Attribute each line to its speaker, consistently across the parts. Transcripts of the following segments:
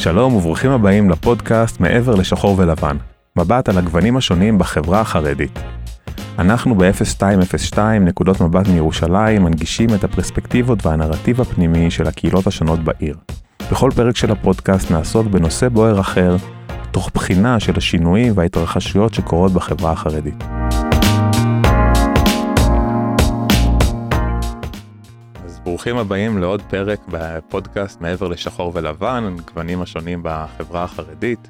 Speaker 1: שלום וברוכים הבאים לפודקאסט מעבר לשחור ולבן, מבט על הגוונים השונים בחברה החרדית. אנחנו ב-0202 נקודות מבט מירושלים מנגישים את הפרספקטיבות והנרטיב הפנימי של הקהילות השונות בעיר. בכל פרק של הפודקאסט נעסוק בנושא בוער אחר, תוך בחינה של השינויים וההתרחשויות שקורות בחברה החרדית. ברוכים הבאים לעוד פרק בפודקאסט מעבר לשחור ולבן, גוונים השונים בחברה החרדית.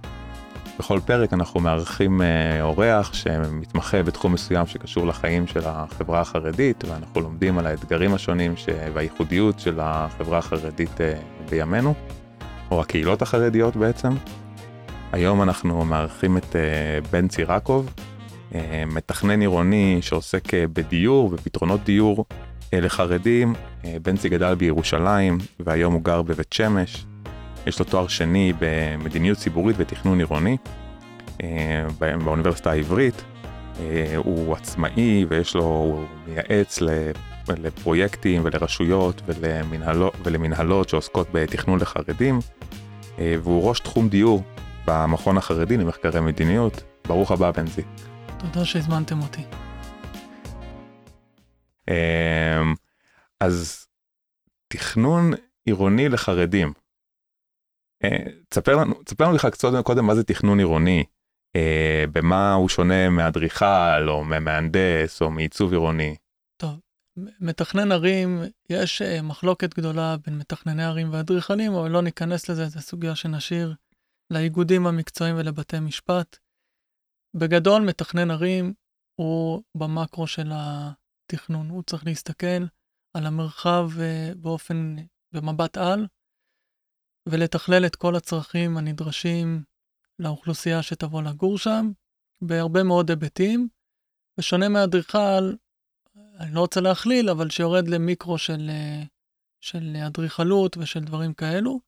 Speaker 1: בכל פרק אנחנו מארחים אה, אורח שמתמחה בתחום מסוים שקשור לחיים של החברה החרדית, ואנחנו לומדים על האתגרים השונים ש... והייחודיות של החברה החרדית אה, בימינו, או הקהילות החרדיות בעצם. היום אנחנו מארחים את אה, בן צירקוב, מתכנן עירוני שעוסק בדיור ופתרונות דיור לחרדים. בנצי גדל בירושלים והיום הוא גר בבית שמש. יש לו תואר שני במדיניות ציבורית ותכנון עירוני אה, באוניברסיטה העברית. אה, הוא עצמאי ויש לו, הוא מייעץ לפרויקטים ולרשויות ולמנהלות, ולמנהלות שעוסקות בתכנון לחרדים. אה, והוא ראש תחום דיור במכון החרדי למחקרי מדיניות. ברוך הבא בנזי.
Speaker 2: תודה שהזמנתם אותי.
Speaker 1: אז תכנון עירוני לחרדים. תספר לנו, תספר לנו לך קצת קודם מה זה תכנון עירוני, אה, במה הוא שונה מאדריכל או ממהנדס או מעיצוב עירוני.
Speaker 2: טוב, מתכנן ערים, יש אה, מחלוקת גדולה בין מתכנני ערים ואדריכלים, אבל לא ניכנס לזה, זו סוגיה שנשאיר לאיגודים המקצועיים ולבתי משפט. בגדול, מתכנן ערים הוא במקרו של התכנון, הוא צריך להסתכל על המרחב אה, באופן, במבט על, ולתכלל את כל הצרכים הנדרשים לאוכלוסייה שתבוא לגור שם, בהרבה מאוד היבטים. ושונה מאדריכל, אני לא רוצה להכליל, אבל שיורד למיקרו של, של אדריכלות ושל דברים כאלו.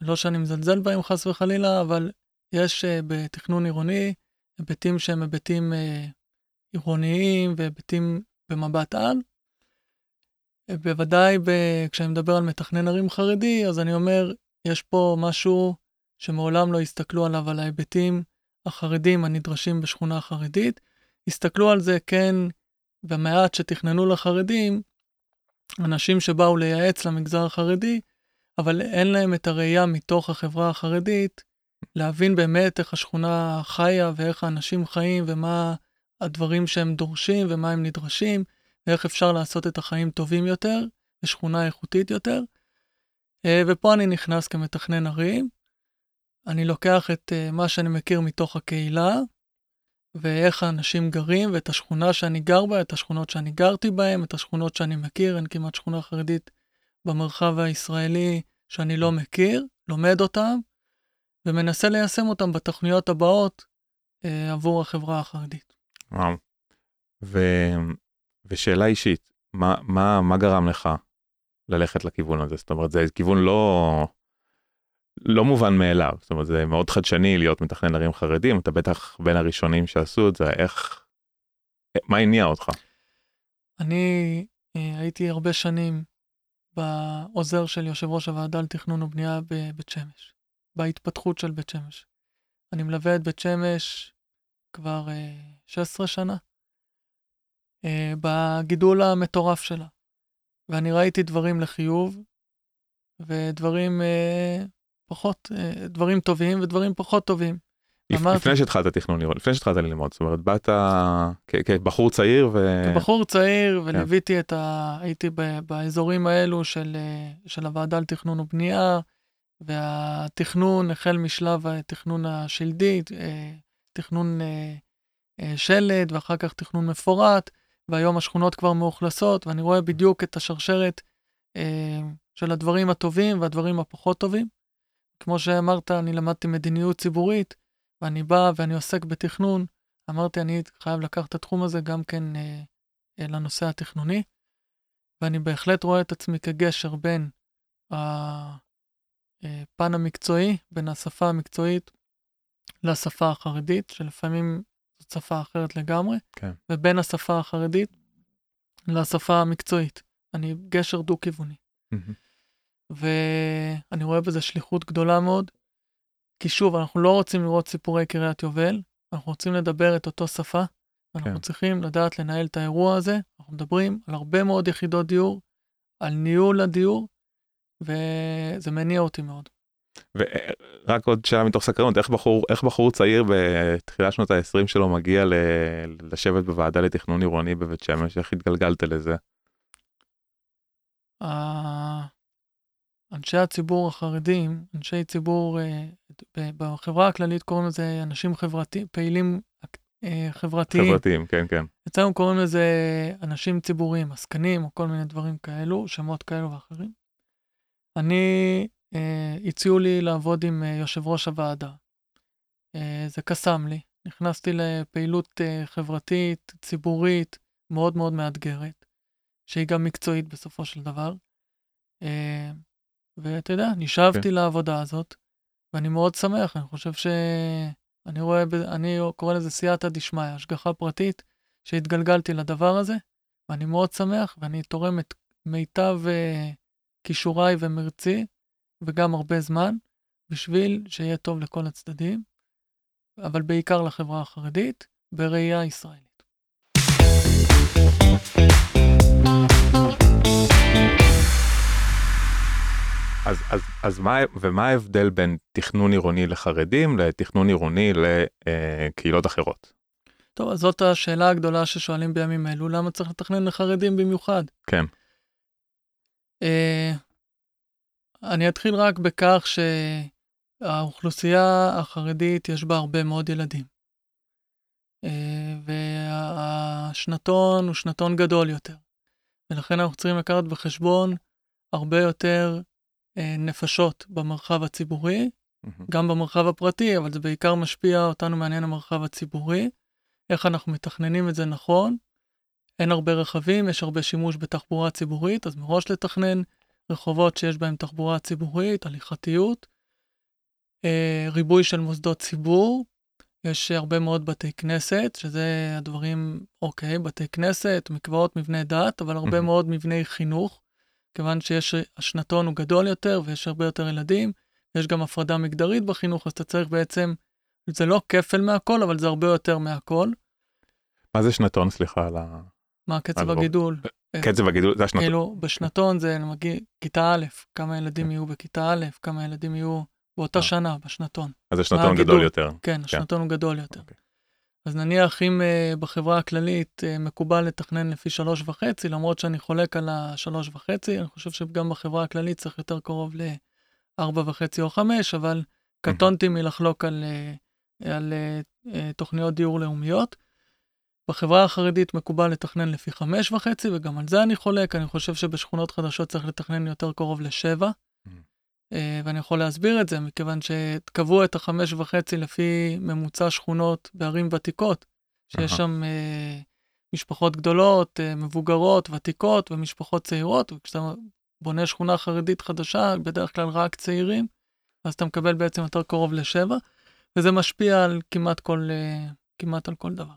Speaker 2: לא שאני מזלזל בהם חס וחלילה, אבל יש uh, בתכנון עירוני היבטים שהם היבטים עירוניים והיבטים במבט על. בוודאי ב, כשאני מדבר על מתכנן ערים חרדי, אז אני אומר, יש פה משהו שמעולם לא הסתכלו עליו, על ההיבטים החרדים הנדרשים בשכונה חרדית. הסתכלו על זה, כן, במעט שתכננו לחרדים, אנשים שבאו לייעץ למגזר החרדי, אבל אין להם את הראייה מתוך החברה החרדית, להבין באמת איך השכונה חיה ואיך האנשים חיים ומה הדברים שהם דורשים ומה הם נדרשים, ואיך אפשר לעשות את החיים טובים יותר, ושכונה איכותית יותר. אה, ופה אני נכנס כמתכנן ערים, אני לוקח את uh, מה שאני מכיר מתוך הקהילה, ואיך האנשים גרים, ואת השכונה שאני גר בה, את השכונות שאני גרתי בהן, את השכונות שאני מכיר, אין כמעט שכונה חרדית במרחב הישראלי שאני לא מכיר, לומד אותם, ומנסה ליישם אותם בתוכניות הבאות uh, עבור החברה החרדית.
Speaker 1: וואו. ו... ושאלה אישית, מה, מה, מה גרם לך ללכת לכיוון הזה? זאת אומרת, זה כיוון לא... לא מובן מאליו, זאת אומרת זה מאוד חדשני להיות מתכנן ערים חרדים, אתה בטח בין הראשונים שעשו את זה, איך, מה הניע אותך?
Speaker 2: אני אה, הייתי הרבה שנים בעוזר של יושב ראש הוועדה לתכנון ובנייה בבית שמש, בהתפתחות של בית שמש. אני מלווה את בית שמש כבר 16 אה, שנה, אה, בגידול המטורף שלה, ואני ראיתי דברים לחיוב, ודברים פחות, אה, דברים טובים ודברים פחות טובים.
Speaker 1: לפני שהתחלת תכנון עירוני, לפני שהתחלת ללמוד, זאת אומרת, באת כבחור צעיר ו...
Speaker 2: כבחור צעיר כן. וליוויתי את ה... הייתי באזורים האלו של, אה, של הוועדה לתכנון ובנייה, והתכנון החל משלב התכנון השלדי, אה, תכנון שלד, ואחר כך תכנון מפורט, והיום השכונות כבר מאוכלסות, ואני רואה בדיוק את השרשרת של הדברים הטובים והדברים הפחות טובים. כמו שאמרת, אני למדתי מדיניות ציבורית, ואני בא ואני עוסק בתכנון. אמרתי, אני חייב לקחת את התחום הזה גם כן אה, אה, לנושא התכנוני, ואני בהחלט רואה את עצמי כגשר בין הפן אה, המקצועי, בין השפה המקצועית לשפה החרדית, שלפעמים זאת שפה אחרת לגמרי, כן. ובין השפה החרדית לשפה המקצועית. אני גשר דו-כיווני. Mm-hmm. ואני רואה בזה שליחות גדולה מאוד. כי שוב, אנחנו לא רוצים לראות סיפורי קריית יובל, אנחנו רוצים לדבר את אותו שפה, ואנחנו
Speaker 1: כן.
Speaker 2: צריכים לדעת לנהל את האירוע הזה. אנחנו מדברים על הרבה מאוד יחידות דיור, על ניהול הדיור, וזה מניע אותי מאוד.
Speaker 1: ורק עוד שאלה מתוך סקרנות, איך בחור, איך בחור צעיר בתחילת שנות ה-20 שלו מגיע ל... לשבת בוועדה לתכנון עירוני בבית שמש, איך התגלגלת לזה?
Speaker 2: ה- אנשי הציבור החרדים, אנשי ציבור, אה, בחברה הכללית קוראים לזה אנשים חברתיים, פעילים אה, חברתיים.
Speaker 1: חברתיים, כן, כן.
Speaker 2: אצלנו קוראים לזה אנשים ציבוריים, עסקנים או כל מיני דברים כאלו, שמות כאלו ואחרים. אני, אה, הציעו לי לעבוד עם אה, יושב ראש הוועדה. אה, זה קסם לי. נכנסתי לפעילות אה, חברתית, ציבורית, מאוד מאוד מאתגרת, שהיא גם מקצועית בסופו של דבר. אה, ואתה יודע, נשאבתי
Speaker 1: כן.
Speaker 2: לעבודה הזאת, ואני מאוד שמח, אני חושב ש... אני רואה, אני קורא לזה סייעתא דשמיא, השגחה פרטית, שהתגלגלתי לדבר הזה, ואני מאוד שמח, ואני תורם את מיטב אה, כישוריי ומרצי, וגם הרבה זמן, בשביל שיהיה טוב לכל הצדדים, אבל בעיקר לחברה החרדית, בראייה ישראלית.
Speaker 1: אז, אז, אז מה, ומה ההבדל בין תכנון עירוני לחרדים לתכנון עירוני לקהילות אחרות?
Speaker 2: טוב, אז זאת השאלה הגדולה ששואלים בימים אלו, למה צריך לתכנן לחרדים במיוחד?
Speaker 1: כן,
Speaker 2: אה, אני אתחיל רק בכך שהאוכלוסייה החרדית יש בה הרבה מאוד ילדים. אה, והשנתון הוא שנתון גדול יותר. ולכן אנחנו צריכים לקחת בחשבון הרבה יותר אה, נפשות במרחב הציבורי,
Speaker 1: מהמם.
Speaker 2: גם במרחב הפרטי, אבל זה בעיקר משפיע, אותנו מעניין המרחב הציבורי, איך אנחנו מתכננים את זה נכון. אין הרבה רכבים, יש הרבה שימוש בתחבורה ציבורית, אז מראש לתכנן רחובות שיש בהם תחבורה ציבורית, הליכתיות, אה, ריבוי של מוסדות ציבור, יש הרבה מאוד בתי כנסת, שזה הדברים, אוקיי, בתי כנסת, מקוואות, מבני דת, אבל הרבה
Speaker 1: מהמם.
Speaker 2: מאוד מבני חינוך, כיוון שיש, השנתון הוא גדול יותר ויש הרבה יותר ילדים, יש גם הפרדה מגדרית בחינוך, אז אתה צריך בעצם, זה לא כפל מהכל, אבל זה הרבה יותר מהכל.
Speaker 1: מה זה שנתון, סליחה על ה...
Speaker 2: מה קצב. הגידול?
Speaker 1: קצב הגידול, זה השנתון.
Speaker 2: כאילו, בשנתון זה נגיד כיתה א', כמה ילדים יהיו בכיתה א', כמה ילדים יהיו באותה
Speaker 1: אה.
Speaker 2: שנה, בשנתון.
Speaker 1: אז השנתון. גדול יותר.
Speaker 2: כן, השנתון הוא גדול יותר.
Speaker 1: אוקיי.
Speaker 2: אז נניח אם uh, בחברה הכללית uh, מקובל לתכנן לפי שלוש וחצי, למרות שאני חולק על השלוש וחצי, אני חושב שגם בחברה הכללית צריך יותר קרוב לארבע וחצי או חמש, אבל קטונתי מלחלוק על, uh, על uh, uh, תוכניות דיור לאומיות. בחברה החרדית מקובל לתכנן לפי חמש וחצי, וגם על זה אני חולק, אני חושב שבשכונות חדשות צריך לתכנן יותר קרוב לשבע. אה, ואני יכול להסביר את זה, מכיוון שקבעו את החמש וחצי לפי ממוצע שכונות בערים ותיקות, שיש. שם אה, משפחות גדולות, אה, מבוגרות, ותיקות ומשפחות צעירות, וכשאתה בונה שכונה חרדית חדשה, בדרך כלל רק צעירים, אז אתה מקבל בעצם יותר קרוב לשבע, וזה משפיע על כמעט כל, אה, כמעט על כל דבר.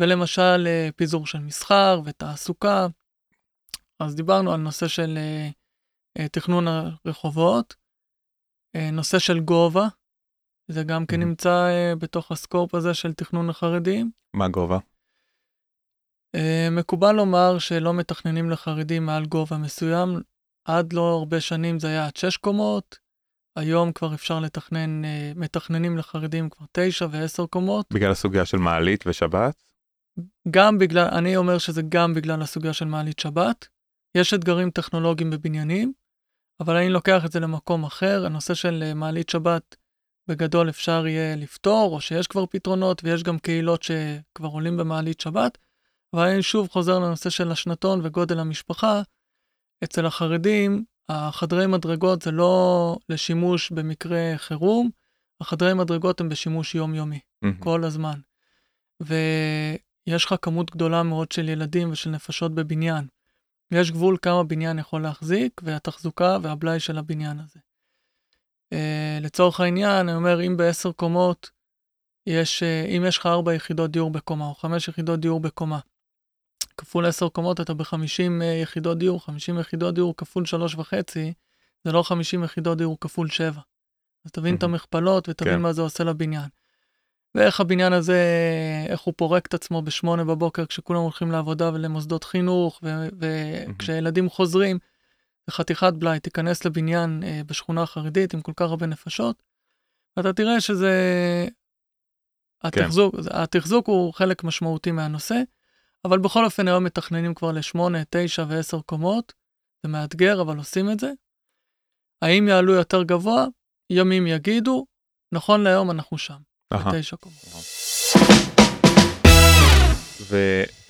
Speaker 2: ולמשל, אה, פיזור של מסחר ותעסוקה, אז דיברנו על נושא של אה, אה, תכנון הרחובות, נושא של גובה, זה גם כן
Speaker 1: מהמם.
Speaker 2: נמצא בתוך הסקופ הזה של תכנון החרדים.
Speaker 1: מה הגובה?
Speaker 2: אה, מקובל לומר שלא מתכננים לחרדים מעל גובה מסוים, עד לא הרבה שנים זה היה עד שש קומות, היום כבר אפשר לתכנן, מתכננים לחרדים כבר תשע ועשר קומות,
Speaker 1: בגלל הסוגיה של מעלית ושבת?
Speaker 2: גם בגלל, אני אומר שזה גם בגלל הסוגיה של מעלית שבת. יש אתגרים טכנולוגיים בבניינים, אבל אני לוקח את זה למקום אחר. הנושא של אה, מעלית שבת, בגדול אפשר יהיה לפתור, או שיש כבר פתרונות, ויש גם קהילות שכבר עולים במעלית שבת. אבל אני שוב חוזר לנושא של השנתון וגודל המשפחה. אצל החרדים, החדרי מדרגות זה לא לשימוש במקרה חירום, החדרי מדרגות הם בשימוש יומיומי.
Speaker 1: מהמם.
Speaker 2: כל הזמן. ויש לך כמות גדולה מאוד של ילדים ושל נפשות בבניין. יש גבול כמה בניין יכול להחזיק, והתחזוקה והבלאי של הבניין הזה. Uh, לצורך העניין, אני אומר, אם בעשר קומות, יש, uh, אם יש לך ארבע יחידות דיור בקומה, או חמש יחידות דיור בקומה, כפול עשר קומות, אתה בחמישים uh, יחידות דיור, חמישים יחידות דיור כפול שלוש וחצי, זה לא חמישים יחידות דיור כפול שבע. אז תבין את
Speaker 1: מהמם.
Speaker 2: המכפלות ותבין
Speaker 1: כן.
Speaker 2: מה זה עושה לבניין. ואיך הבניין הזה, איך הוא פורק את עצמו בשמונה בבוקר כשכולם הולכים לעבודה ולמוסדות חינוך, וכשילדים חוזרים, זה חתיכת בלאי, תיכנס לבניין אה, בשכונה חרדית עם כל כך הרבה נפשות, ואתה תראה שזה... התחזוק, כן. התחזוק הוא חלק משמעותי מהנושא, אבל בכל אופן היום מתכננים כבר לשמונה, תשע ועשר קומות, זה מאתגר, אבל עושים את זה. האם יעלו יותר גבוה? ימים יגידו, נכון להיום אנחנו שם, בתשע קומות.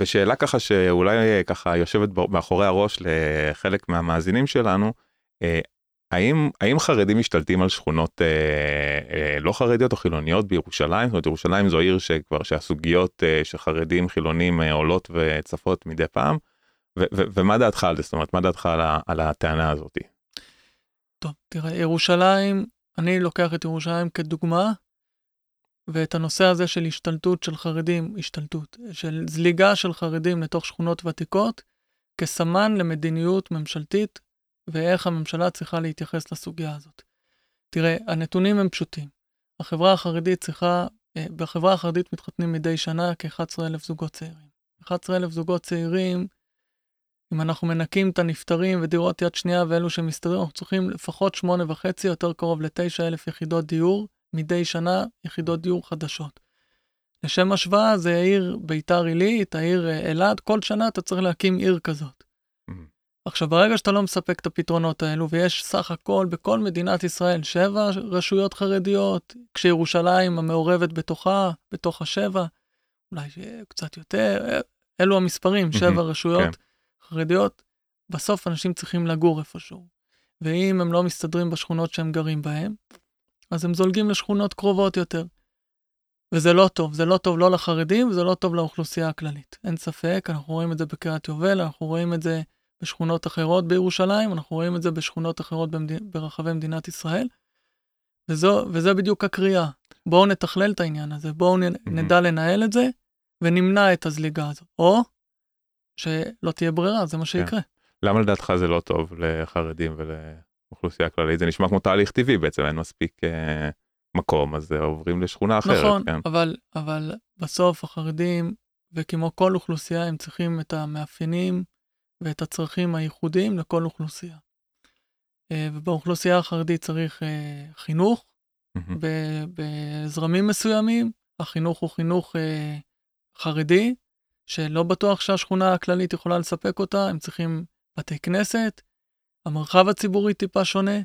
Speaker 1: ושאלה ככה שאולי אה, ככה יושבת מאחורי הראש לחלק מהמאזינים שלנו, אה, האם, האם חרדים משתלטים על שכונות אה, אה, לא חרדיות או חילוניות בירושלים? זאת אומרת ירושלים זו עיר שכבר שהסוגיות אה, של חרדים חילונים אה, עולות וצפות מדי פעם, ו- ו- ומה דעתך על זה? זאת אומרת מה דעתך על, ה- על הטענה הזאת?
Speaker 2: טוב, תראה, ירושלים, אני לוקח את ירושלים כדוגמה, ואת הנושא הזה של השתלטות של חרדים, השתלטות, של זליגה של חרדים לתוך שכונות ותיקות, כסמן למדיניות ממשלתית, ואיך הממשלה צריכה להתייחס לסוגיה הזאת. תראה, הנתונים הם פשוטים. החברה החרדית צריכה, אה, בחברה החרדית מתחתנים מדי שנה כ-11,000 זוגות צעירים. 11,000 זוגות צעירים, אם אנחנו מנקים את הנפטרים ודירות יד שנייה ואלו שמסתדרים, אנחנו צריכים לפחות שמונה וחצי, יותר קרוב לתשע אלף יחידות דיור, מדי שנה יחידות דיור חדשות. לשם השוואה, זה העיר ביתר עילית, העיר אה, אלעד, כל שנה אתה צריך להקים עיר כזאת.
Speaker 1: Mhm.
Speaker 2: עכשיו, ברגע שאתה לא מספק את הפתרונות האלו, ויש סך הכל בכל מדינת ישראל שבע רשויות חרדיות, כשירושלים המעורבת בתוכה, בתוך השבע, אולי קצת יותר, אה, אלו המספרים, שבע
Speaker 1: מהמם,
Speaker 2: רשויות חרדיות, בסוף אנשים צריכים לגור איפשהו. ואם הם לא מסתדרים בשכונות שהם גרים בהן, אז הם זולגים לשכונות קרובות יותר. וזה לא טוב, זה לא טוב לא לחרדים וזה לא טוב לאוכלוסייה הכללית. אין ספק, אנחנו רואים את זה בקריית יובל, אנחנו רואים את זה בשכונות אחרות בירושלים, אנחנו רואים את זה בשכונות אחרות במד... ברחבי מדינת ישראל. וזו, וזה בדיוק הקריאה. בואו נתכלל את העניין הזה, בואו נ... נדע לנהל את זה, ונמנע את הזליגה הזאת. או שלא תהיה ברירה, זה מה שיקרה.
Speaker 1: למה לדעתך זה לא טוב לחרדים ולאוכלוסייה כללית? זה נשמע כמו תהליך טבעי בעצם, אין מספיק אה, מקום, אז אה, עוברים לשכונה אחרת,
Speaker 2: נכון,
Speaker 1: כן?
Speaker 2: אבל, אבל בסוף החרדים, וכמו כל אוכלוסייה, הם צריכים את המאפיינים ואת הצרכים הייחודיים לכל אוכלוסייה. אה, ובאוכלוסייה החרדית צריך אה, חינוך. ב- בזרמים מסוימים, החינוך הוא חינוך אה, חרדי, שלא בטוח שהשכונה הכללית יכולה לספק אותה, הם צריכים בתי כנסת, המרחב הציבורי טיפה שונה,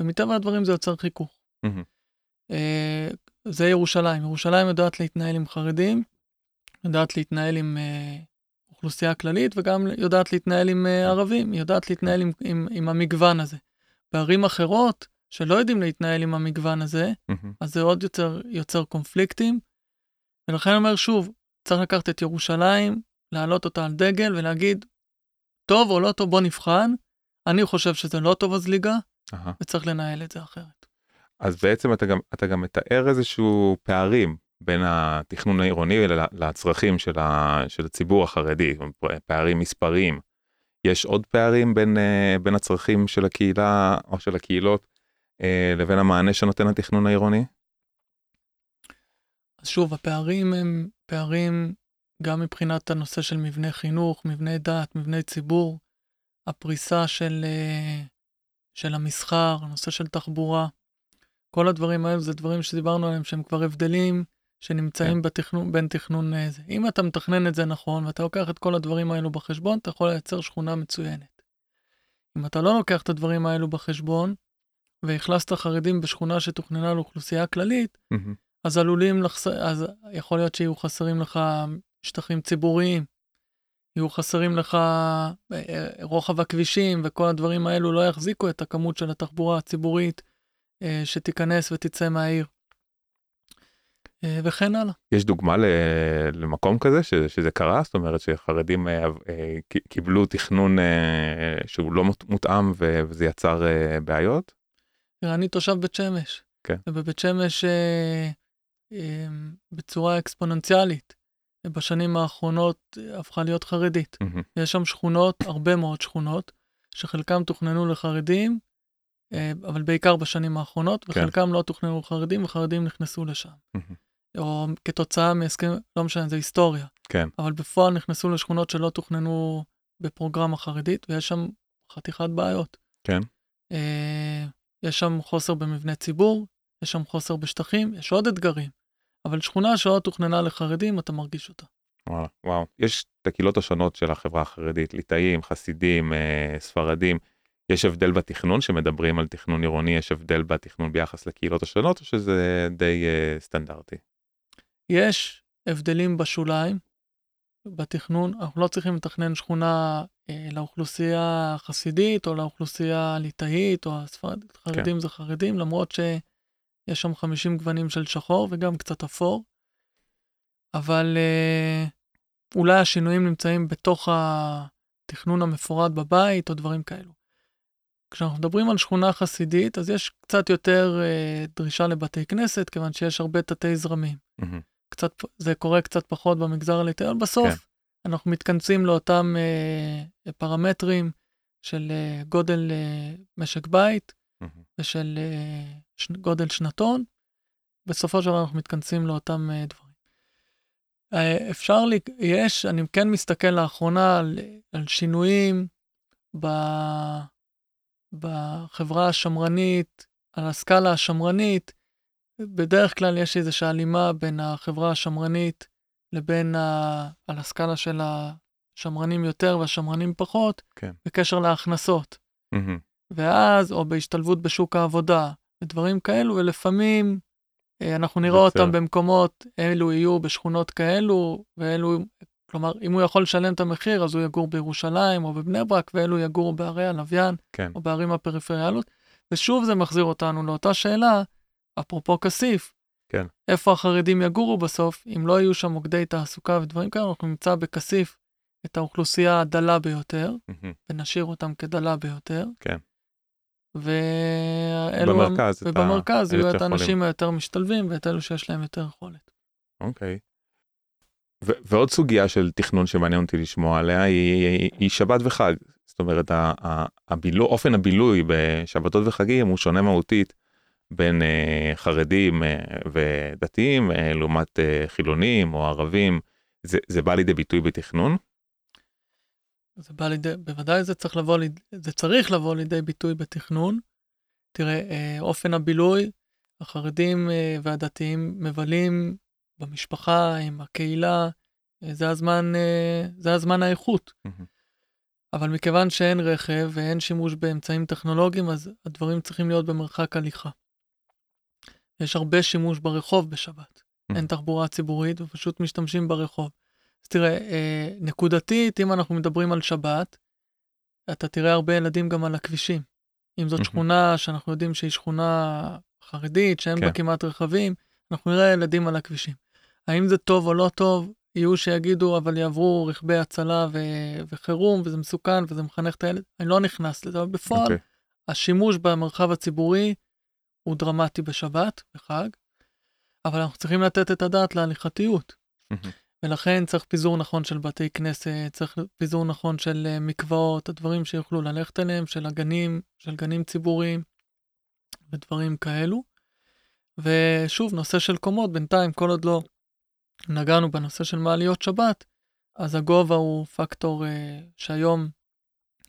Speaker 2: ומטבע הדברים זה יוצר חיכוך. אה, זה ירושלים. ירושלים יודעת להתנהל עם חרדים, יודעת להתנהל עם אה, אוכלוסייה כללית, וגם יודעת להתנהל עם אה, ערבים, היא יודעת להתנהל עם, עם, עם המגוון הזה. בערים אחרות, שלא יודעים להתנהל עם המגוון הזה,
Speaker 1: מהמם.
Speaker 2: אז זה עוד יותר יוצר קונפליקטים. ולכן אני אומר שוב, צריך לקחת את ירושלים, להעלות אותה על דגל ולהגיד, טוב או לא טוב, בוא נבחן. אני חושב שזה לא טוב הזליגה,
Speaker 1: אהה.
Speaker 2: וצריך לנהל את זה אחרת.
Speaker 1: אז בעצם אתה גם אתה גם מתאר איזשהו פערים בין התכנון העירוני לצרכים של, ה, של הציבור החרדי, פערים מספריים. יש עוד פערים בין, אה, בין הצרכים של הקהילה או של הקהילות אה, לבין המענה שנותן התכנון העירוני?
Speaker 2: אז שוב, הפערים הם פערים גם מבחינת הנושא של מבני חינוך, מבני דת, מבני ציבור, הפריסה של, אה, של המסחר, הנושא של תחבורה. כל הדברים האלו זה דברים שדיברנו עליהם שהם כבר הבדלים שנמצאים
Speaker 1: כן.
Speaker 2: בתכנון, בין תכנון אה, זה. אם אתה מתכנן את זה נכון ואתה לוקח את כל הדברים האלו בחשבון, אתה יכול לייצר שכונה מצוינת. אם אתה לא לוקח את הדברים האלו בחשבון, והכנסת חרדים בשכונה שתוכננה לאוכלוסייה כללית,
Speaker 1: מהמם.
Speaker 2: אז עלולים לחס... אז יכול להיות שיהיו חסרים לך שטחים ציבוריים, יהיו חסרים לך אה, אה, רוחב הכבישים וכל הדברים האלו לא יחזיקו את הכמות של התחבורה הציבורית אה, שתיכנס ותצא מהעיר. וכן הלאה.
Speaker 1: יש דוגמה למקום כזה ש, שזה קרה? זאת אומרת שחרדים קיבלו תכנון שהוא לא מות- מותאם וזה יצר בעיות?
Speaker 2: תראה, אני תושב בית שמש.
Speaker 1: כן.
Speaker 2: ובבית שמש בצורה אקספוננציאלית, בשנים האחרונות אה, הפכה להיות חרדית.
Speaker 1: מהמם.
Speaker 2: יש שם שכונות, הרבה מאוד שכונות, שחלקם תוכננו לחרדים, אה, אבל בעיקר בשנים האחרונות,
Speaker 1: כן.
Speaker 2: וחלקם לא תוכננו חרדים, וחרדים נכנסו לשם.
Speaker 1: מהמם.
Speaker 2: או כתוצאה מהסכם, לא משנה, זה היסטוריה.
Speaker 1: כן.
Speaker 2: אבל בפועל נכנסו לשכונות שלא תוכננו בפרוגרמה חרדית, ויש שם חתיכת בעיות.
Speaker 1: כן.
Speaker 2: אה, יש שם חוסר במבני ציבור, יש שם חוסר בשטחים, יש עוד אתגרים. אבל שכונה שלא תוכננה לחרדים, אתה מרגיש אותה.
Speaker 1: וואלה, וואו. יש את הקהילות השונות של החברה החרדית, ליטאים, חסידים, אה, ספרדים. יש הבדל בתכנון שמדברים על תכנון עירוני, יש הבדל בתכנון ביחס לקהילות השונות, או שזה די אה, סטנדרטי?
Speaker 2: יש הבדלים בשוליים, בתכנון, אנחנו לא צריכים לתכנן שכונה אה, לאוכלוסייה החסידית או לאוכלוסייה הליטאית או הספרדית, חרדים זה חרדים, למרות שיש שם 50 גוונים של שחור וגם קצת אפור, אבל אה, אולי השינויים נמצאים בתוך התכנון המפורט בבית או דברים כאלו. כשאנחנו מדברים על שכונה חסידית, אז יש קצת יותר אה, דרישה לבתי כנסת, כיוון שיש הרבה תתי זרמים.
Speaker 1: מהמם.
Speaker 2: קצת, זה קורה קצת פחות במגזר הליטאי, אבל בסוף
Speaker 1: כן.
Speaker 2: אנחנו מתכנסים לאותם אה, פרמטרים של אה, גודל אה, משק בית
Speaker 1: מהמם.
Speaker 2: ושל אה, גודל שנתון. בסופו של דבר אנחנו מתכנסים לאותם אה, דברים. אה, אפשר, לי, יש, אני כן מסתכל לאחרונה על, על שינויים ב, בחברה השמרנית, על הסקאלה השמרנית, בדרך כלל יש איזושהי הלימה בין החברה השמרנית לבין ה... על הסקאלה של השמרנים יותר והשמרנים פחות,
Speaker 1: כן.
Speaker 2: בקשר להכנסות.
Speaker 1: מהמם.
Speaker 2: ואז, או בהשתלבות בשוק העבודה, ודברים כאלו, ולפעמים אה, אנחנו נראה
Speaker 1: יוצר.
Speaker 2: אותם במקומות, אלו יהיו בשכונות כאלו, ואלו, כלומר, אם הוא יכול לשלם את המחיר, אז הוא יגור בירושלים או בבני ברק, ואלו יגורו בערי הלוויין,
Speaker 1: כן.
Speaker 2: או בערים הפריפריאליות. ושוב זה מחזיר אותנו לאותה שאלה, אפרופו כסיף,
Speaker 1: כן.
Speaker 2: איפה החרדים יגורו בסוף, אם לא יהיו שם מוקדי תעסוקה ודברים כאלה, אנחנו נמצא בכסיף את האוכלוסייה הדלה ביותר,
Speaker 1: מהמם.
Speaker 2: ונשאיר אותם כדלה ביותר.
Speaker 1: כן.
Speaker 2: ואלו...
Speaker 1: במרכז,
Speaker 2: ובמרכז יהיו את. האנשים היותר משתלבים ואת אלו שיש להם יותר יכולת.
Speaker 1: אוקיי. ו- ועוד סוגיה של תכנון שמעניין אותי לשמוע עליה היא, היא, היא שבת וחג. זאת אומרת, ה- ה- הבילו, אופן הבילוי בשבתות וחגים הוא שונה מהותית בין אה, חרדים אה, ודתיים אה, לעומת אה, חילונים או ערבים. זה, זה בא לידי ביטוי בתכנון?
Speaker 2: זה בא לידי, בוודאי זה צריך לבוא, זה צריך לבוא לידי ביטוי בתכנון. תראה, אה, אופן הבילוי, החרדים אה, והדתיים מבלים במשפחה, עם הקהילה, אה, זה הזמן, זה הזמן האיכות.
Speaker 1: מהמם.
Speaker 2: אבל מכיוון שאין רכב ואין שימוש באמצעים טכנולוגיים, אז הדברים צריכים להיות במרחק הליכה. יש הרבה שימוש ברחוב בשבת. אין תחבורה ציבורית ופשוט משתמשים ברחוב. אז תראה, אה, נקודתית, אם אנחנו מדברים על שבת, אתה תראה הרבה ילדים גם על הכבישים. אם זאת. שכונה שאנחנו יודעים שהיא שכונה חרדית, שאין בה
Speaker 1: כן.
Speaker 2: כמעט רכבים, אנחנו נראה ילדים על הכבישים. האם זה טוב או לא טוב, יהיו שיגידו, אבל יעברו רכבי הצלה ו- וחירום, וזה מסוכן, וזה מחנך את הילד. אני לא נכנס לזה, אבל בפועל,
Speaker 1: אוקיי.
Speaker 2: השימוש במרחב הציבורי הוא דרמטי בשבת, בחג, אבל אנחנו צריכים לתת את הדעת להליכתיות. ולכן צריך פיזור נכון של בתי כנסת, צריך פיזור נכון של אה, מקוואות, הדברים שיוכלו ללכת אליהם, של הגנים, של גנים ציבוריים ודברים כאלו. ושוב, נושא של קומות, בינתיים, כל עוד לא נגענו בנושא של מעליות שבת, אז הגובה הוא פקטור אה, שהיום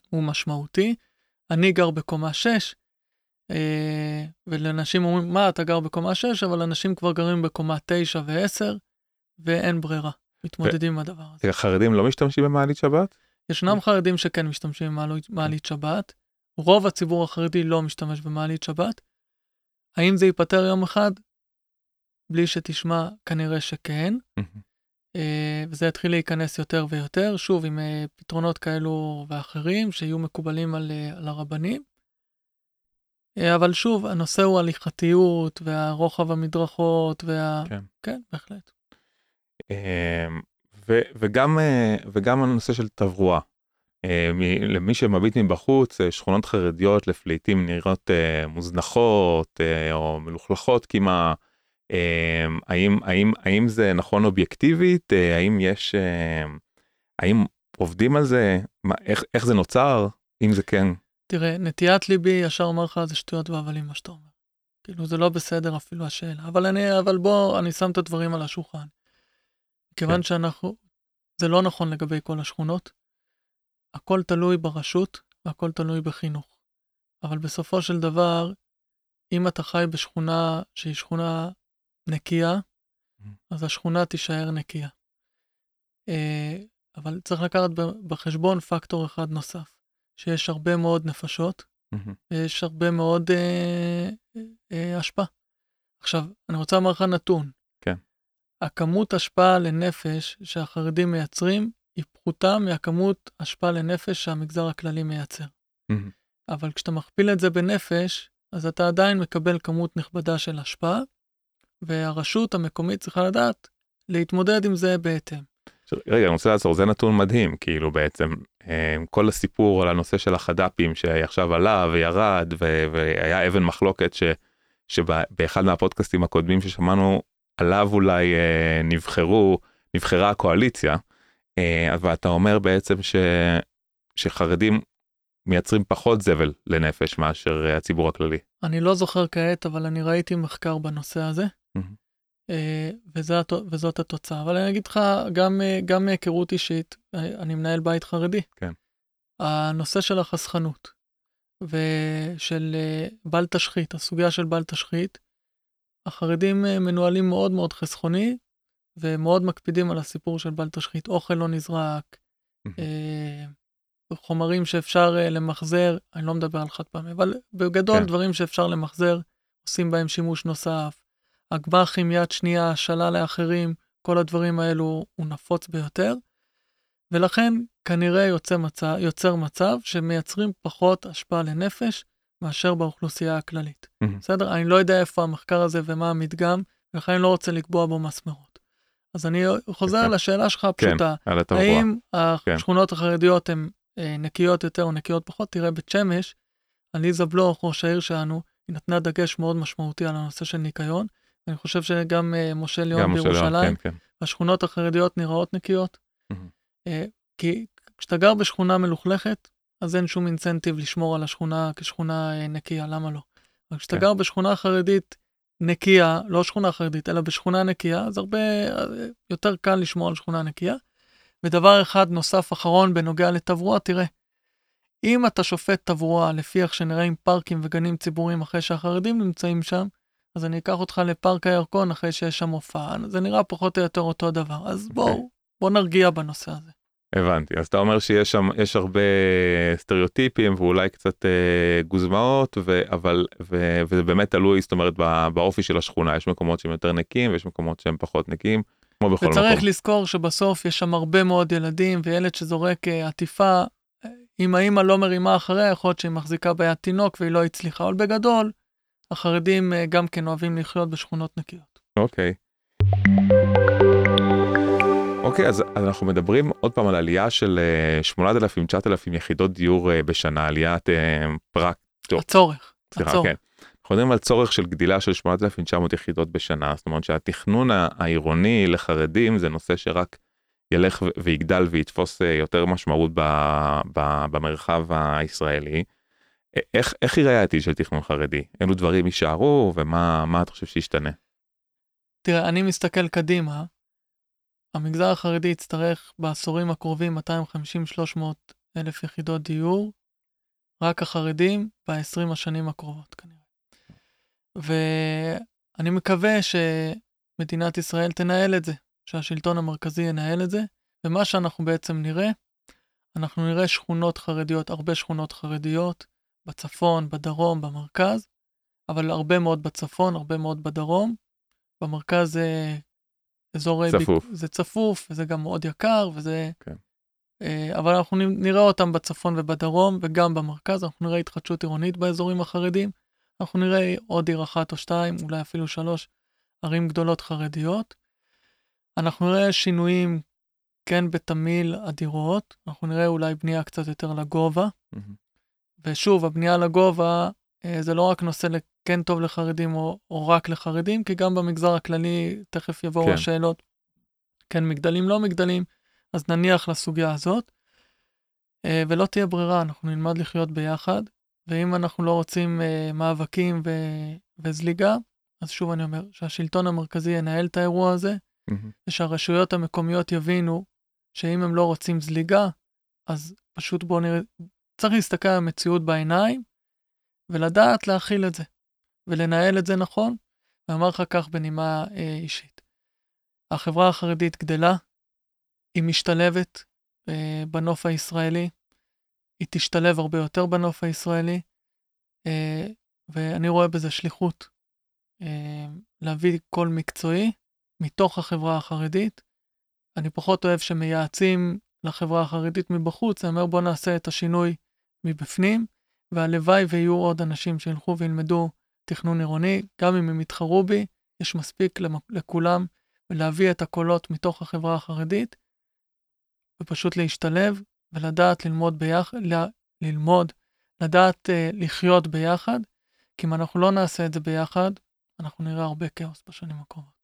Speaker 2: הוא משמעותי. אני גר בקומה 6, אה, ולאנשים אומרים, מה, אתה גר בקומה 6, אבל אנשים כבר גרים בקומה 9 ו-10, ואין ברירה, מתמודדים עם הדבר הזה.
Speaker 1: חרדים לא משתמשים במעלית שבת?
Speaker 2: ישנם חרדים שכן משתמשים במעלית מעלית שבת, רוב הציבור החרדי לא משתמש במעלית שבת. האם זה ייפתר יום אחד? בלי שתשמע, כנראה שכן. אה, וזה יתחיל להיכנס יותר ויותר, שוב, עם אה, פתרונות כאלו ואחרים שיהיו מקובלים על, אה, על הרבנים. אבל שוב, הנושא הוא הליכתיות והרוחב המדרכות וה...
Speaker 1: כן.
Speaker 2: כן, בהחלט.
Speaker 1: אמ, ו- וגם אה, וגם הנושא של תברואה. אה, למי שמביט מבחוץ אה, שכונות חרדיות לפליטים נראות מוזנחות או מלוכלכות כמעט. אה, האם האם האם זה נכון אובייקטיבית האם יש האם עובדים על זה מה, איך איך זה נוצר אם זה כן
Speaker 2: תראה, נטיית ליבי ישר אומר לך זה שטויות והבלים מה שאתה אומר. כאילו זה לא בסדר אפילו השאלה, אבל אני, אבל בוא, אני שם את הדברים על השולחן. כיוון
Speaker 1: כן.
Speaker 2: שאנחנו, זה לא נכון לגבי כל השכונות. הכל תלוי ברשות והכל תלוי בחינוך. אבל בסופו של דבר, אם אתה חי בשכונה שהיא שכונה נקייה, אז השכונה תישאר נקייה. אה, אבל צריך לקחת בחשבון פקטור אחד נוסף, שיש הרבה מאוד נפשות,
Speaker 1: מהמם.
Speaker 2: ויש הרבה מאוד אה, אה, השפעה. עכשיו, אני רוצה לומר לך נתון. הכמות השפעה לנפש שהחרדים מייצרים היא פחותה מהכמות השפעה לנפש שהמגזר הכללי מייצר.
Speaker 1: מהמם.
Speaker 2: אבל כשאתה מכפיל את זה בנפש, אז אתה עדיין מקבל כמות נכבדה של השפעה, והרשות המקומית צריכה לדעת להתמודד עם זה בהתאם.
Speaker 1: רגע, אני רוצה לעצור, זה נתון מדהים, כאילו בעצם, אה, כל הסיפור על הנושא של החד"פים שעכשיו עלה וירד, ו- והיה אבן מחלוקת ש- שבאחד מהפודקאסטים הקודמים ששמענו, עליו אולי אה, נבחרו, נבחרה הקואליציה, אה, ואתה אומר בעצם ש- שחרדים מייצרים פחות זבל לנפש מאשר אה, הציבור הכללי.
Speaker 2: אני לא זוכר כעת, אבל אני ראיתי מחקר בנושא הזה,
Speaker 1: מהמם.
Speaker 2: אה, וזה, הת- וזאת התוצאה. אבל אני אגיד לך, גם, אה, גם מהיכרות אישית, אה, אני מנהל בית חרדי.
Speaker 1: כן.
Speaker 2: הנושא של החסכנות ושל אה, בל תשחית, הסוגיה של בל תשחית, החרדים אה, מנוהלים מאוד מאוד חסכוני, ומאוד מקפידים על הסיפור של בל תשחית. אוכל לא נזרק, אה, חומרים שאפשר אה, למחזר, אני לא מדבר על חד פעמי, אבל בגדול
Speaker 1: כן.
Speaker 2: דברים שאפשר למחזר, עושים בהם שימוש נוסף. אגב"חים יד שנייה, השאלה לאחרים, כל הדברים האלו הוא נפוץ ביותר. ולכן כנראה יוצא מצב, יוצר מצב שמייצרים פחות השפעה לנפש מאשר באוכלוסייה הכללית.
Speaker 1: מהמם.
Speaker 2: בסדר? אני לא יודע איפה המחקר הזה ומה המדגם, ולכן אני לא רוצה לקבוע בו מסמרות. אז אני חוזר
Speaker 1: יפה.
Speaker 2: לשאלה שלך
Speaker 1: כן,
Speaker 2: הפשוטה.
Speaker 1: על התברואה.
Speaker 2: האם השכונות החרדיות הן אה, נקיות יותר או נקיות פחות? תראה, בית שמש, עליזה בלוך, ראש העיר שלנו, היא נתנה דגש מאוד משמעותי על הנושא של ניקיון. אני חושב שגם אה, משה ליאון בירושלים,
Speaker 1: כן, כן.
Speaker 2: השכונות החרדיות נראות נקיות.
Speaker 1: מהמם.
Speaker 2: אה, כי כשאתה גר בשכונה מלוכלכת, אז אין שום אינסנטיב לשמור על השכונה כשכונה אה, נקייה, למה לא? אבל כשאתה
Speaker 1: כן.
Speaker 2: גר בשכונה חרדית נקייה, לא שכונה חרדית, אלא בשכונה נקייה, אז הרבה אה, יותר קל לשמור על שכונה נקייה. ודבר אחד נוסף אחרון בנוגע לתברואה, תראה, אם אתה שופט תברואה לפי איך שנראים פארקים וגנים ציבוריים אחרי שהחרדים נמצאים שם, אז אני אקח אותך לפארק הירקון אחרי שיש שם הופעה, זה נראה פחות או יותר אותו דבר. אז בואו,
Speaker 1: אוקיי.
Speaker 2: בואו נרגיע בנושא הזה.
Speaker 1: הבנתי, אז אתה אומר שיש שם, יש הרבה סטריאוטיפים ואולי קצת אה, גוזמאות, ו, אבל, ו, וזה באמת תלוי, זאת אומרת, בא- באופי של השכונה, יש מקומות שהם יותר נקיים ויש מקומות שהם פחות נקיים, כמו בכל
Speaker 2: וצריך
Speaker 1: מקום.
Speaker 2: לזכור שבסוף יש שם הרבה מאוד ילדים, וילד שזורק אה, עטיפה, אה, אם האימא לא מרימה אחריה, יכול להיות שהיא מחזיקה ביד תינוק והיא לא הצליחה, אבל בגדול, החרדים אה, גם כן אוהבים לחיות בשכונות נקיות.
Speaker 1: אוקיי. אוקיי, אז, אז אנחנו מדברים עוד פעם על עלייה של 8,000-9,000 יחידות דיור אה, בשנה, עליית אה, פרק.
Speaker 2: הצורך,
Speaker 1: סליחה,
Speaker 2: הצורך.
Speaker 1: כן. אנחנו מדברים על צורך של גדילה של 8,900 יחידות בשנה, זאת אומרת שהתכנון העירוני לחרדים זה נושא שרק ילך ויגדל ויתפוס אה, יותר משמעות ב- ב- במרחב הישראלי. איך, איך ייראה העתיד של תכנון חרדי? אילו דברים יישארו ומה מה אתה חושב שישתנה?
Speaker 2: תראה, אני מסתכל קדימה, המגזר החרדי יצטרך בעשורים הקרובים 250-300 אלף יחידות דיור, רק החרדים ב-20 השנים הקרובות כנראה. ואני מקווה שמדינת ישראל תנהל את זה, שהשלטון המרכזי ינהל את זה, ומה שאנחנו בעצם נראה, אנחנו נראה שכונות חרדיות, הרבה שכונות חרדיות, בצפון, בדרום, במרכז, אבל הרבה מאוד בצפון, הרבה מאוד בדרום. במרכז זה אזור...
Speaker 1: צפוף.
Speaker 2: ביק... זה צפוף, וזה גם מאוד יקר, וזה...
Speaker 1: כן.
Speaker 2: אה, אבל אנחנו נראה אותם בצפון ובדרום, וגם במרכז, אנחנו נראה התחדשות עירונית באזורים החרדים. אנחנו נראה עוד עיר אחת או שתיים, אולי אפילו שלוש ערים גדולות חרדיות. אנחנו נראה שינויים, כן, בתמהיל הדירות, אנחנו נראה אולי בנייה קצת יותר לגובה.
Speaker 1: מהמם.
Speaker 2: ושוב, הבנייה לגובה זה לא רק נושא לכן טוב לחרדים או, או רק לחרדים, כי גם במגזר הכללי תכף יבואו
Speaker 1: כן.
Speaker 2: השאלות, כן מגדלים, לא מגדלים, אז נניח לסוגיה הזאת. אה, ולא תהיה ברירה, אנחנו נלמד לחיות ביחד, ואם אנחנו לא רוצים uh, מאבקים ו... וזליגה, אז שוב אני אומר, שהשלטון המרכזי ינהל את האירוע הזה,
Speaker 1: Mhm.
Speaker 2: ושהרשויות המקומיות יבינו שאם הם לא רוצים זליגה, אז פשוט בואו נראה, צריך להסתכל על המציאות בעיניים, ולדעת להכיל את זה, ולנהל את זה נכון, ואמר לך כך בנימה אה, אישית. החברה החרדית גדלה, היא משתלבת אה, בנוף הישראלי, היא תשתלב הרבה יותר בנוף הישראלי, אה, ואני רואה בזה שליחות אה, להביא קול מקצועי מתוך החברה החרדית. אני פחות אוהב שמייעצים לחברה החרדית מבחוץ, אני אומר בוא נעשה את השינוי מבפנים, והלוואי ויהיו עוד אנשים שילכו וילמדו תכנון עירוני, גם אם הם יתחרו בי, יש מספיק לכולם, ולהביא את הקולות מתוך החברה החרדית, ופשוט להשתלב ולדעת ללמוד ביחד, ל- ללמוד, לדעת uh, לחיות ביחד, כי אם אנחנו לא נעשה את זה ביחד, אנחנו נראה הרבה כאוס בשנים הקרובות.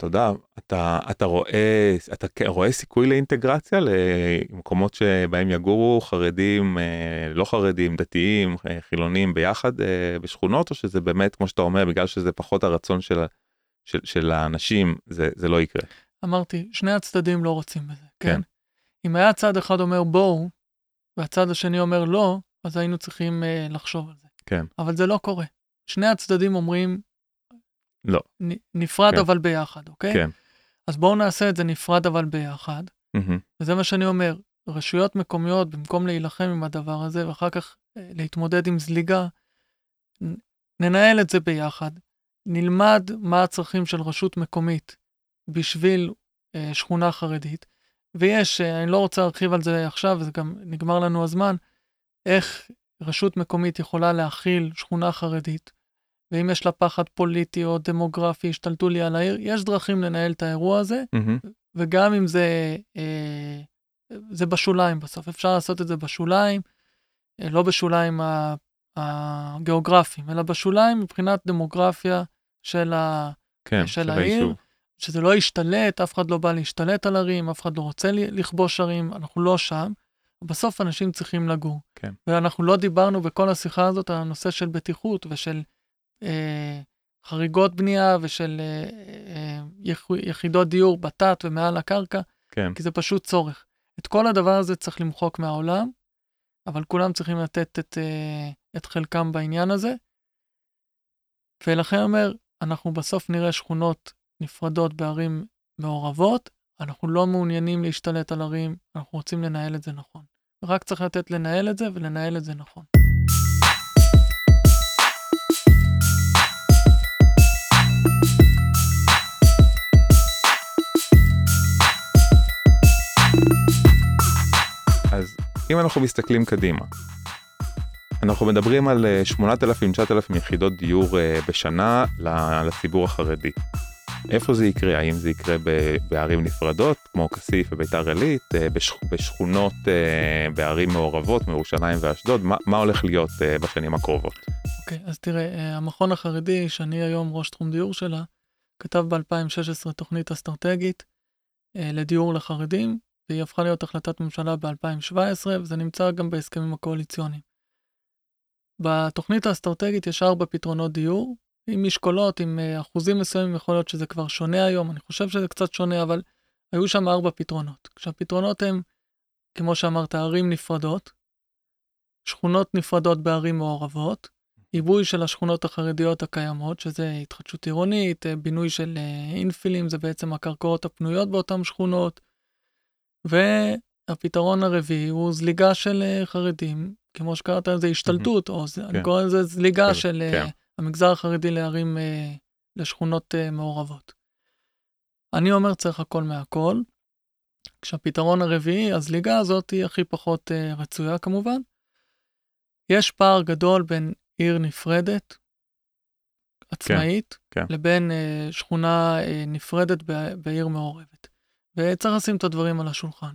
Speaker 1: תודה. אתה, אתה רואה, אתה רואה סיכוי לאינטגרציה למקומות שבהם יגורו חרדים, אה, לא חרדים, דתיים, אה, חילונים ביחד אה, בשכונות, או שזה באמת, כמו שאתה אומר, בגלל שזה פחות הרצון של, של, של האנשים, זה, זה לא יקרה.
Speaker 2: אמרתי, שני הצדדים לא רוצים בזה, כן?
Speaker 1: כן.
Speaker 2: אם היה צד אחד אומר בואו, והצד השני אומר לא, אז היינו צריכים לחשוב על זה.
Speaker 1: כן.
Speaker 2: אבל זה לא קורה. שני הצדדים אומרים
Speaker 1: לא.
Speaker 2: נפרד
Speaker 1: כן.
Speaker 2: אבל ביחד, אוקיי?
Speaker 1: כן.
Speaker 2: אז בואו נעשה את זה נפרד אבל ביחד.
Speaker 1: מהמם.
Speaker 2: וזה מה שאני אומר, רשויות מקומיות, במקום להילחם עם הדבר הזה, ואחר כך אה, להתמודד עם זליגה, ננהל את זה ביחד. נלמד מה הצרכים של רשות מקומית בשביל אה, שכונה חרדית. ויש, אה, אני לא רוצה להרחיב על זה עכשיו, וזה גם נגמר לנו הזמן, איך רשות מקומית יכולה להכיל שכונה חרדית, ואם יש לה פחד פוליטי או דמוגרפי, השתלטו לי על העיר, יש דרכים לנהל את האירוע הזה,
Speaker 1: מהמם.
Speaker 2: וגם אם זה, אה, זה בשוליים בסוף, אפשר לעשות את זה בשוליים, אה, לא בשוליים הגיאוגרפיים, אלא בשוליים מבחינת דמוגרפיה של, ה,
Speaker 1: כן,
Speaker 2: של העיר.
Speaker 1: היישוב.
Speaker 2: שזה לא ישתלט, אף אחד לא בא להשתלט על ערים, אף אחד לא רוצה לכבוש ערים, אנחנו לא שם. בסוף אנשים צריכים לגור.
Speaker 1: כן.
Speaker 2: ואנחנו לא דיברנו בכל השיחה הזאת על הנושא של בטיחות ושל אה, חריגות בנייה ושל אה, אה, יח, יחידות דיור בתת ומעל הקרקע,
Speaker 1: כן.
Speaker 2: כי זה פשוט צורך. את כל הדבר הזה צריך למחוק מהעולם, אבל כולם צריכים לתת את, אה, את חלקם בעניין הזה. ולכן אומר, אנחנו בסוף נראה שכונות נפרדות בערים מעורבות, אנחנו לא מעוניינים להשתלט על ערים, אנחנו רוצים לנהל את זה נכון. רק צריך לתת לנהל את זה ולנהל את זה נכון.
Speaker 1: אם אנחנו מסתכלים קדימה, אנחנו מדברים על 8,000-9,000 יחידות דיור אה, בשנה לציבור החרדי. איפה זה יקרה? האם זה יקרה בערים נפרדות, כמו כסיף וביתר עילית, אה, בשכ- בשכונות אה, בערים מעורבות, מירושלים ואשדוד? מה, מה הולך להיות אה, בשנים הקרובות?
Speaker 2: אוקיי, אז תראה, אה, המכון החרדי, שאני היום ראש תחום דיור שלה, כתב ב-2016 תוכנית אסטרטגית אה, לדיור לחרדים, והיא הפכה להיות החלטת ממשלה ב-2017, וזה נמצא גם בהסכמים הקואליציוניים. בתוכנית האסטרטגית יש ארבע פתרונות דיור, עם משקולות, עם אה, אחוזים מסוימים, יכול להיות שזה כבר שונה היום, אני חושב שזה קצת שונה, אבל היו שם ארבע פתרונות. כשהפתרונות הם, כמו שאמרת, ערים נפרדות, שכונות נפרדות בערים מעורבות, עיבוי של השכונות החרדיות הקיימות, שזה התחדשות עירונית, אה, בינוי של אה, אינפילים, זה בעצם הקרקעות הפנויות באותן שכונות. והפתרון הרביעי הוא זליגה של אה, חרדים, כמו שקראת לזה השתלטות, או זה, אני
Speaker 1: כן.
Speaker 2: קורא לזה זליגה
Speaker 1: כן,
Speaker 2: של אה,
Speaker 1: כן.
Speaker 2: המגזר החרדי לערים, אה, לשכונות אה, מעורבות. אני אומר צריך הכל מהכל. כשהפתרון הרביעי, הזליגה הזאת היא הכי פחות אה, רצויה כמובן. יש פער גדול בין עיר נפרדת, עצמאית,
Speaker 1: כן.
Speaker 2: לבין אה, שכונה אה, נפרדת בעיר מעורבת. וצריך לשים את הדברים על השולחן.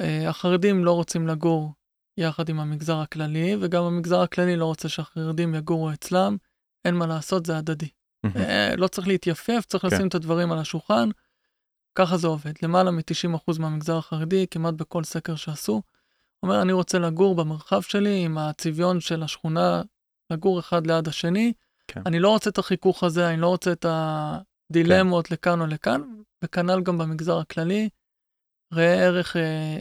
Speaker 2: אה, החרדים לא רוצים לגור יחד עם המגזר הכללי, וגם המגזר הכללי לא רוצה שהחרדים יגורו אצלם. אין מה לעשות, זה הדדי. אה, לא צריך להתייפף, צריך
Speaker 1: כן.
Speaker 2: לשים את הדברים על השולחן. ככה זה עובד. למעלה מ-90% מהמגזר החרדי, כמעט בכל סקר שעשו, אומר, אני רוצה לגור במרחב שלי עם הצביון של השכונה, לגור אחד ליד השני.
Speaker 1: כן.
Speaker 2: אני לא רוצה את החיכוך הזה, אני לא רוצה את הדילמות כן. לכאן או לכאן, וכנ"ל גם במגזר הכללי. ראה ערך אה,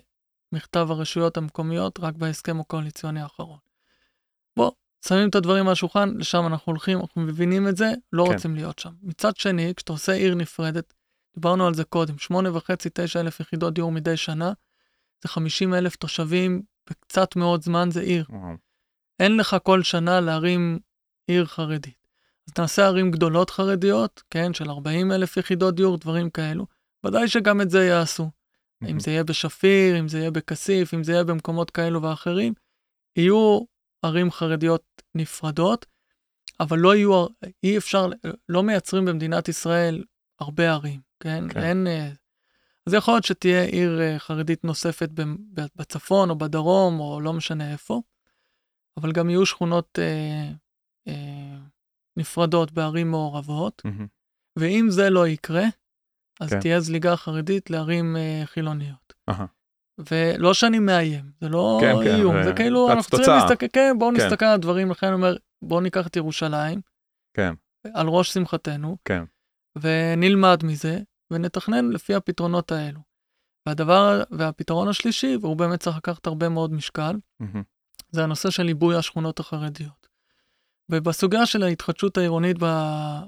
Speaker 2: מכתב הרשויות המקומיות רק בהסכם הקואליציוני האחרון. בוא, שמים את הדברים על השולחן, לשם אנחנו הולכים, אנחנו מבינים את זה, לא כן. רוצים להיות שם. מצד שני, כשאתה עושה עיר נפרדת, דיברנו על זה קודם, שמונה וחצי, תשע אלף יחידות דיור מדי שנה, זה 50 אלף תושבים, בקצת מאוד זמן זה עיר. וואו. אין לך כל שנה להרים עיר חרדית. אז נעשה ערים גדולות חרדיות, כן, של 40 אלף יחידות דיור, דברים כאלו. ודאי שגם את זה יעשו. אם זה יהיה בשפיר, אם זה יהיה בכסיף, אם זה יהיה במקומות כאלו ואחרים, יהיו ערים חרדיות נפרדות, אבל לא יהיו, אי אפשר, לא מייצרים במדינת ישראל הרבה ערים, כן? כן. אין... אה, אז יכול להיות שתהיה עיר אה, חרדית נוספת בצפון או בדרום, או לא משנה איפה, אבל גם יהיו שכונות אה, אה, נפרדות בערים מעורבות, mm-hmm. ואם זה לא יקרה, אז כן. תהיה זליגה חרדית לערים אה, חילוניות. Uh-huh. ולא שאני מאיים, זה לא כן, כן איום, כן, זה כאילו אנחנו צריכים להסתכל, כן, בואו כן. נסתכל על הדברים, לכן אני אומר, בואו ניקח את ירושלים,
Speaker 1: כן.
Speaker 2: על ראש שמחתנו,
Speaker 1: כן.
Speaker 2: ונלמד מזה, ונתכנן לפי הפתרונות האלו. והדבר, והפתרון השלישי, והוא באמת צריך לקחת הרבה מאוד משקל, mm-hmm. זה הנושא של עיבוי השכונות החרדיות. ובסוגיה של ההתחדשות העירונית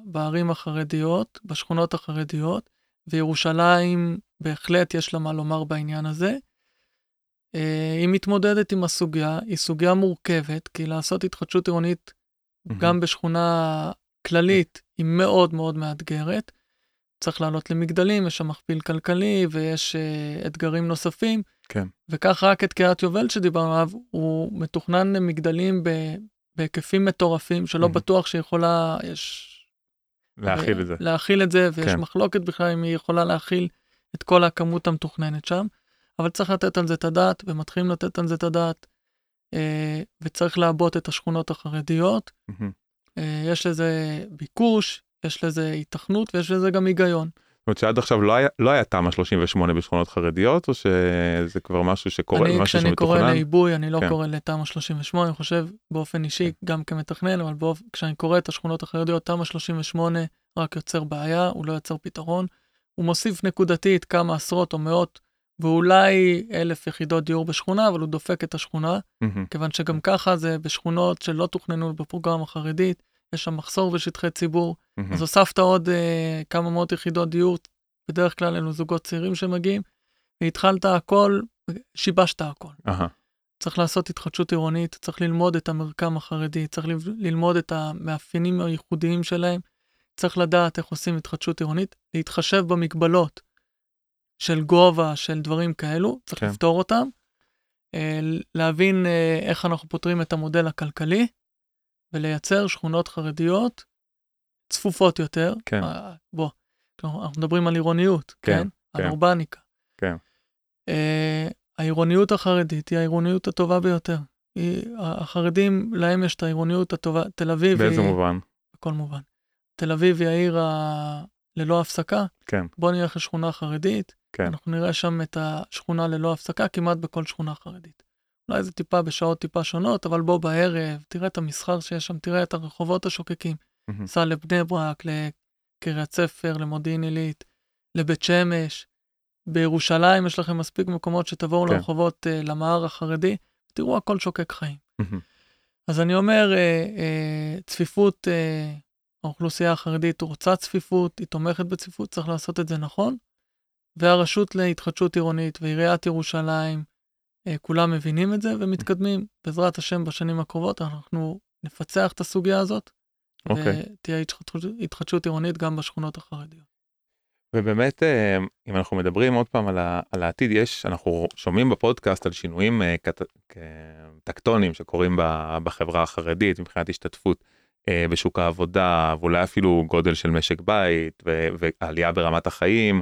Speaker 2: בערים החרדיות, בשכונות החרדיות, וירושלים בהחלט יש לה מה לומר בעניין הזה. אה, היא מתמודדת עם הסוגיה, היא סוגיה מורכבת, כי לעשות התחדשות עירונית mm-hmm. גם בשכונה כללית היא מאוד מאוד מאתגרת. צריך לעלות למגדלים, יש שם מכפיל כלכלי ויש uh, אתגרים נוספים.
Speaker 1: כן.
Speaker 2: וכך רק את קריית יובל שדיברנו עליו, הוא מתוכנן למגדלים ב, בהיקפים מטורפים, שלא mm-hmm. בטוח שיכולה, יש...
Speaker 1: להכיל את זה.
Speaker 2: להכיל את זה, ויש כן. מחלוקת בכלל אם היא יכולה להכיל את כל הכמות המתוכננת שם. אבל צריך לתת על זה את הדעת, ומתחילים לתת על זה את הדעת, אה, וצריך לעבות את השכונות החרדיות. Mm-hmm. אה, יש לזה ביקוש, יש לזה היתכנות ויש לזה גם היגיון.
Speaker 1: זאת אומרת שעד עכשיו לא היה, לא היה תמ"א 38 בשכונות חרדיות, או שזה כבר משהו שקורה,
Speaker 2: אני, משהו כשאני קורא לעיבוי, אני לא כן. קורא לתמ"א 38, אני חושב באופן אישי, כן. גם כמתכנן, אבל באופ... כשאני קורא את השכונות החרדיות, תמ"א 38 רק יוצר בעיה, הוא לא יוצר פתרון. הוא מוסיף נקודתית כמה עשרות או מאות ואולי אלף יחידות דיור בשכונה, אבל הוא דופק את השכונה, mm-hmm. כיוון שגם ככה זה בשכונות שלא תוכננו בפרוגרמה חרדית, יש שם מחסור בשטחי ציבור, mm-hmm. אז הוספת עוד uh, כמה מאות יחידות דיור, בדרך כלל אלו זוגות צעירים שמגיעים, והתחלת הכל, שיבשת הכל. Uh-huh. צריך לעשות התחדשות עירונית, צריך ללמוד את המרקם החרדי, צריך ללמוד את המאפיינים הייחודיים שלהם, צריך לדעת איך עושים התחדשות עירונית, להתחשב במגבלות. של גובה, של דברים כאלו, צריך כן. לפתור אותם. אה, להבין אה, איך אנחנו פותרים את המודל הכלכלי, ולייצר שכונות חרדיות צפופות יותר.
Speaker 1: כן.
Speaker 2: בוא, אנחנו מדברים על עירוניות, כן? כן? על כן. אורבניקה.
Speaker 1: כן.
Speaker 2: העירוניות החרדית היא העירוניות הטובה ביותר. היא, החרדים, להם יש את העירוניות הטובה, תל אביב
Speaker 1: באיזה היא... מובן?
Speaker 2: בכל מובן. תל אביב היא העיר ה... ללא הפסקה.
Speaker 1: כן.
Speaker 2: בוא נלך לשכונה חרדית,
Speaker 1: כן.
Speaker 2: אנחנו נראה שם את השכונה ללא הפסקה כמעט בכל שכונה חרדית. אולי זה טיפה בשעות טיפה שונות, אבל בוא בערב, תראה את המסחר שיש שם, תראה את הרחובות השוקקים. Mm-hmm. סע לבני ברק, לקריית ספר, למודיעין עילית, לבית שמש. בירושלים יש לכם מספיק מקומות שתבואו כן. לרחובות uh, למהר החרדי, תראו הכל שוקק חיים. Mm-hmm. אז אני אומר, uh, uh, צפיפות, uh, האוכלוסייה החרדית רוצה צפיפות, היא תומכת בצפיפות, צריך לעשות את זה נכון. והרשות להתחדשות עירונית ועיריית ירושלים, כולם מבינים את זה ומתקדמים. בעזרת השם בשנים הקרובות אנחנו נפצח את הסוגיה הזאת, okay. אוקיי. ותהיה התחדשות, התחדשות עירונית גם בשכונות החרדיות.
Speaker 1: ובאמת אה, אם אנחנו מדברים עוד פעם על, ה, על העתיד יש אנחנו שומעים בפודקאסט על שינויים אה, קט, טקטונים שקורים בחברה החרדית מבחינת השתתפות בשוק העבודה ואולי אפילו גודל של משק בית ועלייה ברמת החיים.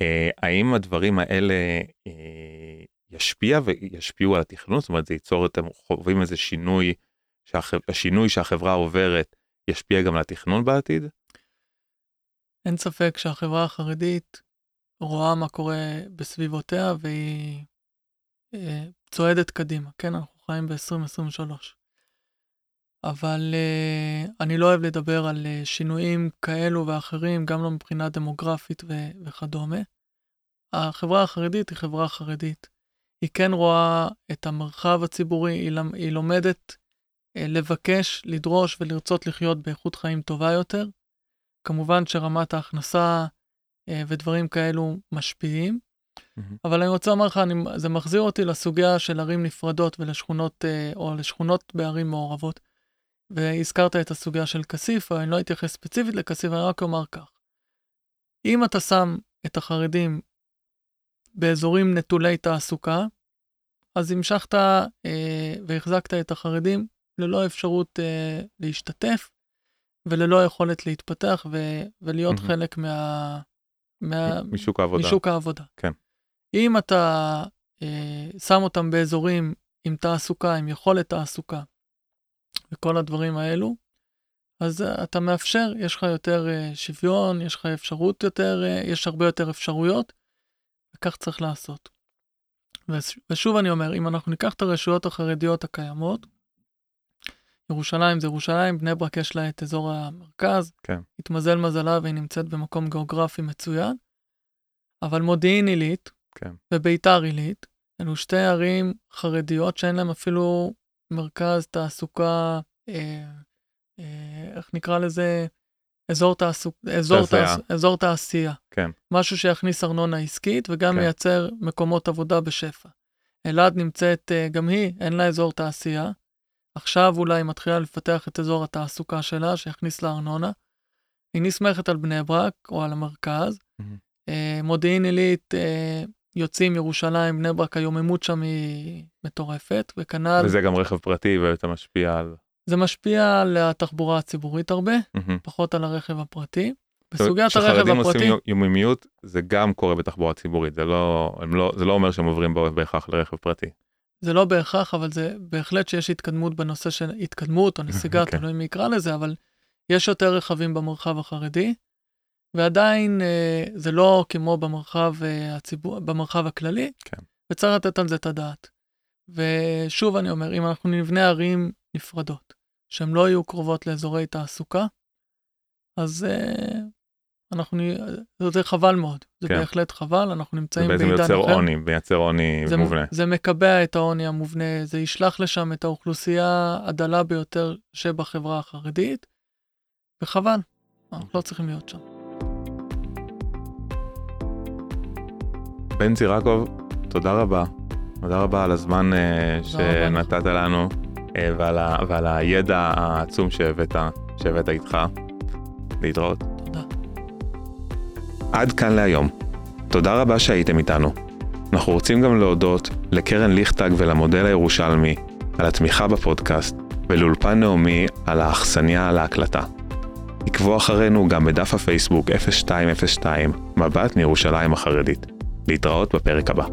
Speaker 1: אה, האם הדברים האלה אה, ישפיע וישפיעו על התכנון? זאת אומרת זה ייצור, אתם חווים איזה שינוי, השינוי שהחברה עוברת ישפיע גם על התכנון בעתיד?
Speaker 2: אין ספק שהחברה החרדית רואה מה קורה בסביבותיה והיא אה, צועדת קדימה, כן, אנחנו חיים ב-2023. אבל אה, אני לא אוהב לדבר על אה, שינויים כאלו ואחרים, גם לא מבחינה דמוגרפית ו- וכדומה. החברה החרדית היא חברה חרדית. היא כן רואה את המרחב הציבורי, היא, היא לומדת אה, לבקש, לדרוש ולרצות לחיות באיכות חיים טובה יותר. כמובן שרמת ההכנסה אה, ודברים כאלו משפיעים, mm-hmm. אבל אני רוצה לומר לך, אני, זה מחזיר אותי לסוגיה של ערים נפרדות ולשכונות, אה, או לשכונות בערים מעורבות. והזכרת את הסוגיה של כסיף, אני לא אתייחס ספציפית לכסיף, אני רק אומר כך. אם אתה שם את החרדים באזורים נטולי תעסוקה, אז המשכת אה, והחזקת את החרדים ללא אפשרות אה, להשתתף וללא יכולת להתפתח ו- ולהיות mm-hmm. חלק מה,
Speaker 1: מה... משוק העבודה.
Speaker 2: משוק העבודה.
Speaker 1: כן.
Speaker 2: אם אתה אה, שם אותם באזורים עם תעסוקה, עם יכולת תעסוקה, וכל הדברים האלו, אז uh, אתה מאפשר, יש לך יותר uh, שוויון, יש לך אפשרות יותר, uh, יש הרבה יותר אפשרויות, וכך צריך לעשות. ושוב אני אומר, אם אנחנו ניקח את הרשויות החרדיות הקיימות, ירושלים זה ירושלים, בני ברק יש לה את אזור המרכז,
Speaker 1: כן.
Speaker 2: התמזל מזלה והיא נמצאת במקום גיאוגרפי מצוין, אבל מודיעין עילית
Speaker 1: כן.
Speaker 2: וביתר עילית, אלו שתי ערים חרדיות שאין להן אפילו מרכז תעסוקה, אה, אה, איך נקרא לזה? אזור, תעסוק, אזור, תעש, אזור תעשייה.
Speaker 1: כן.
Speaker 2: משהו שיכניס ארנונה עסקית וגם
Speaker 1: כן.
Speaker 2: מייצר מקומות עבודה בשפע. אלעד נמצאת, אה, גם היא, אין לה אזור תעשייה. עכשיו אולי היא מתחילה לפתח את אזור התעסוקה שלה, שיכניס לה ארנונה. היא נסמכת על בני ברק או על המרכז. Mm-hmm. מודיעין עילית, אה, יוצאים ירושלים, בני ברק, היוממות שם היא מטורפת, וכנ"ל...
Speaker 1: וזה גם רכב פרטי ואתה משפיע על...
Speaker 2: זה משפיע על התחבורה הציבורית הרבה. פחות על הרכב הפרטי. בסוגיית הרכב הפרטי... כשחרדים
Speaker 1: עושים יוממיות, זה גם קורה בתחבורה ציבורית, זה לא, לא, זה לא אומר שהם עוברים בהכרח לרכב פרטי.
Speaker 2: זה לא בהכרח, אבל זה בהחלט שיש התקדמות בנושא של התקדמות או נסיגה, okay. אוקיי. תלוי מי יקרא לזה, אבל יש יותר רכבים במרחב החרדי. ועדיין אה, זה לא כמו במרחב אה, הציבור, במרחב הכללי,
Speaker 1: כן.
Speaker 2: וצריך לתת על זה את הדעת. ושוב אני אומר, אם אנחנו נבנה ערים נפרדות, שהן לא יהיו קרובות לאזורי תעסוקה, אז אה, אנחנו, זה חבל מאוד, זה כן. בהחלט חבל, אנחנו נמצאים בעידן אחר.
Speaker 1: זה בעצם יוצר עוני, מייצר עוני
Speaker 2: זה,
Speaker 1: מובנה.
Speaker 2: זה מקבע את העוני המובנה, זה ישלח לשם את האוכלוסייה הדלה ביותר שבחברה החרדית, וחבל, אנחנו לא צריכים להיות שם.
Speaker 1: בן צירקוב, תודה רבה. תודה רבה על הזמן uh, שנתת לנו uh, ועל, ה, ועל הידע העצום שהבאת, שהבאת איתך. להתראות.
Speaker 2: תודה.
Speaker 1: עד כאן להיום. תודה רבה שהייתם איתנו. אנחנו רוצים גם להודות לקרן ליכטג ולמודל הירושלמי על התמיכה בפודקאסט ולאולפן נעמי על האכסניה על ההקלטה. עקבו אחרינו גם בדף הפייסבוק 0202 מבט מירושלים החרדית. להתראות בפרק הבא.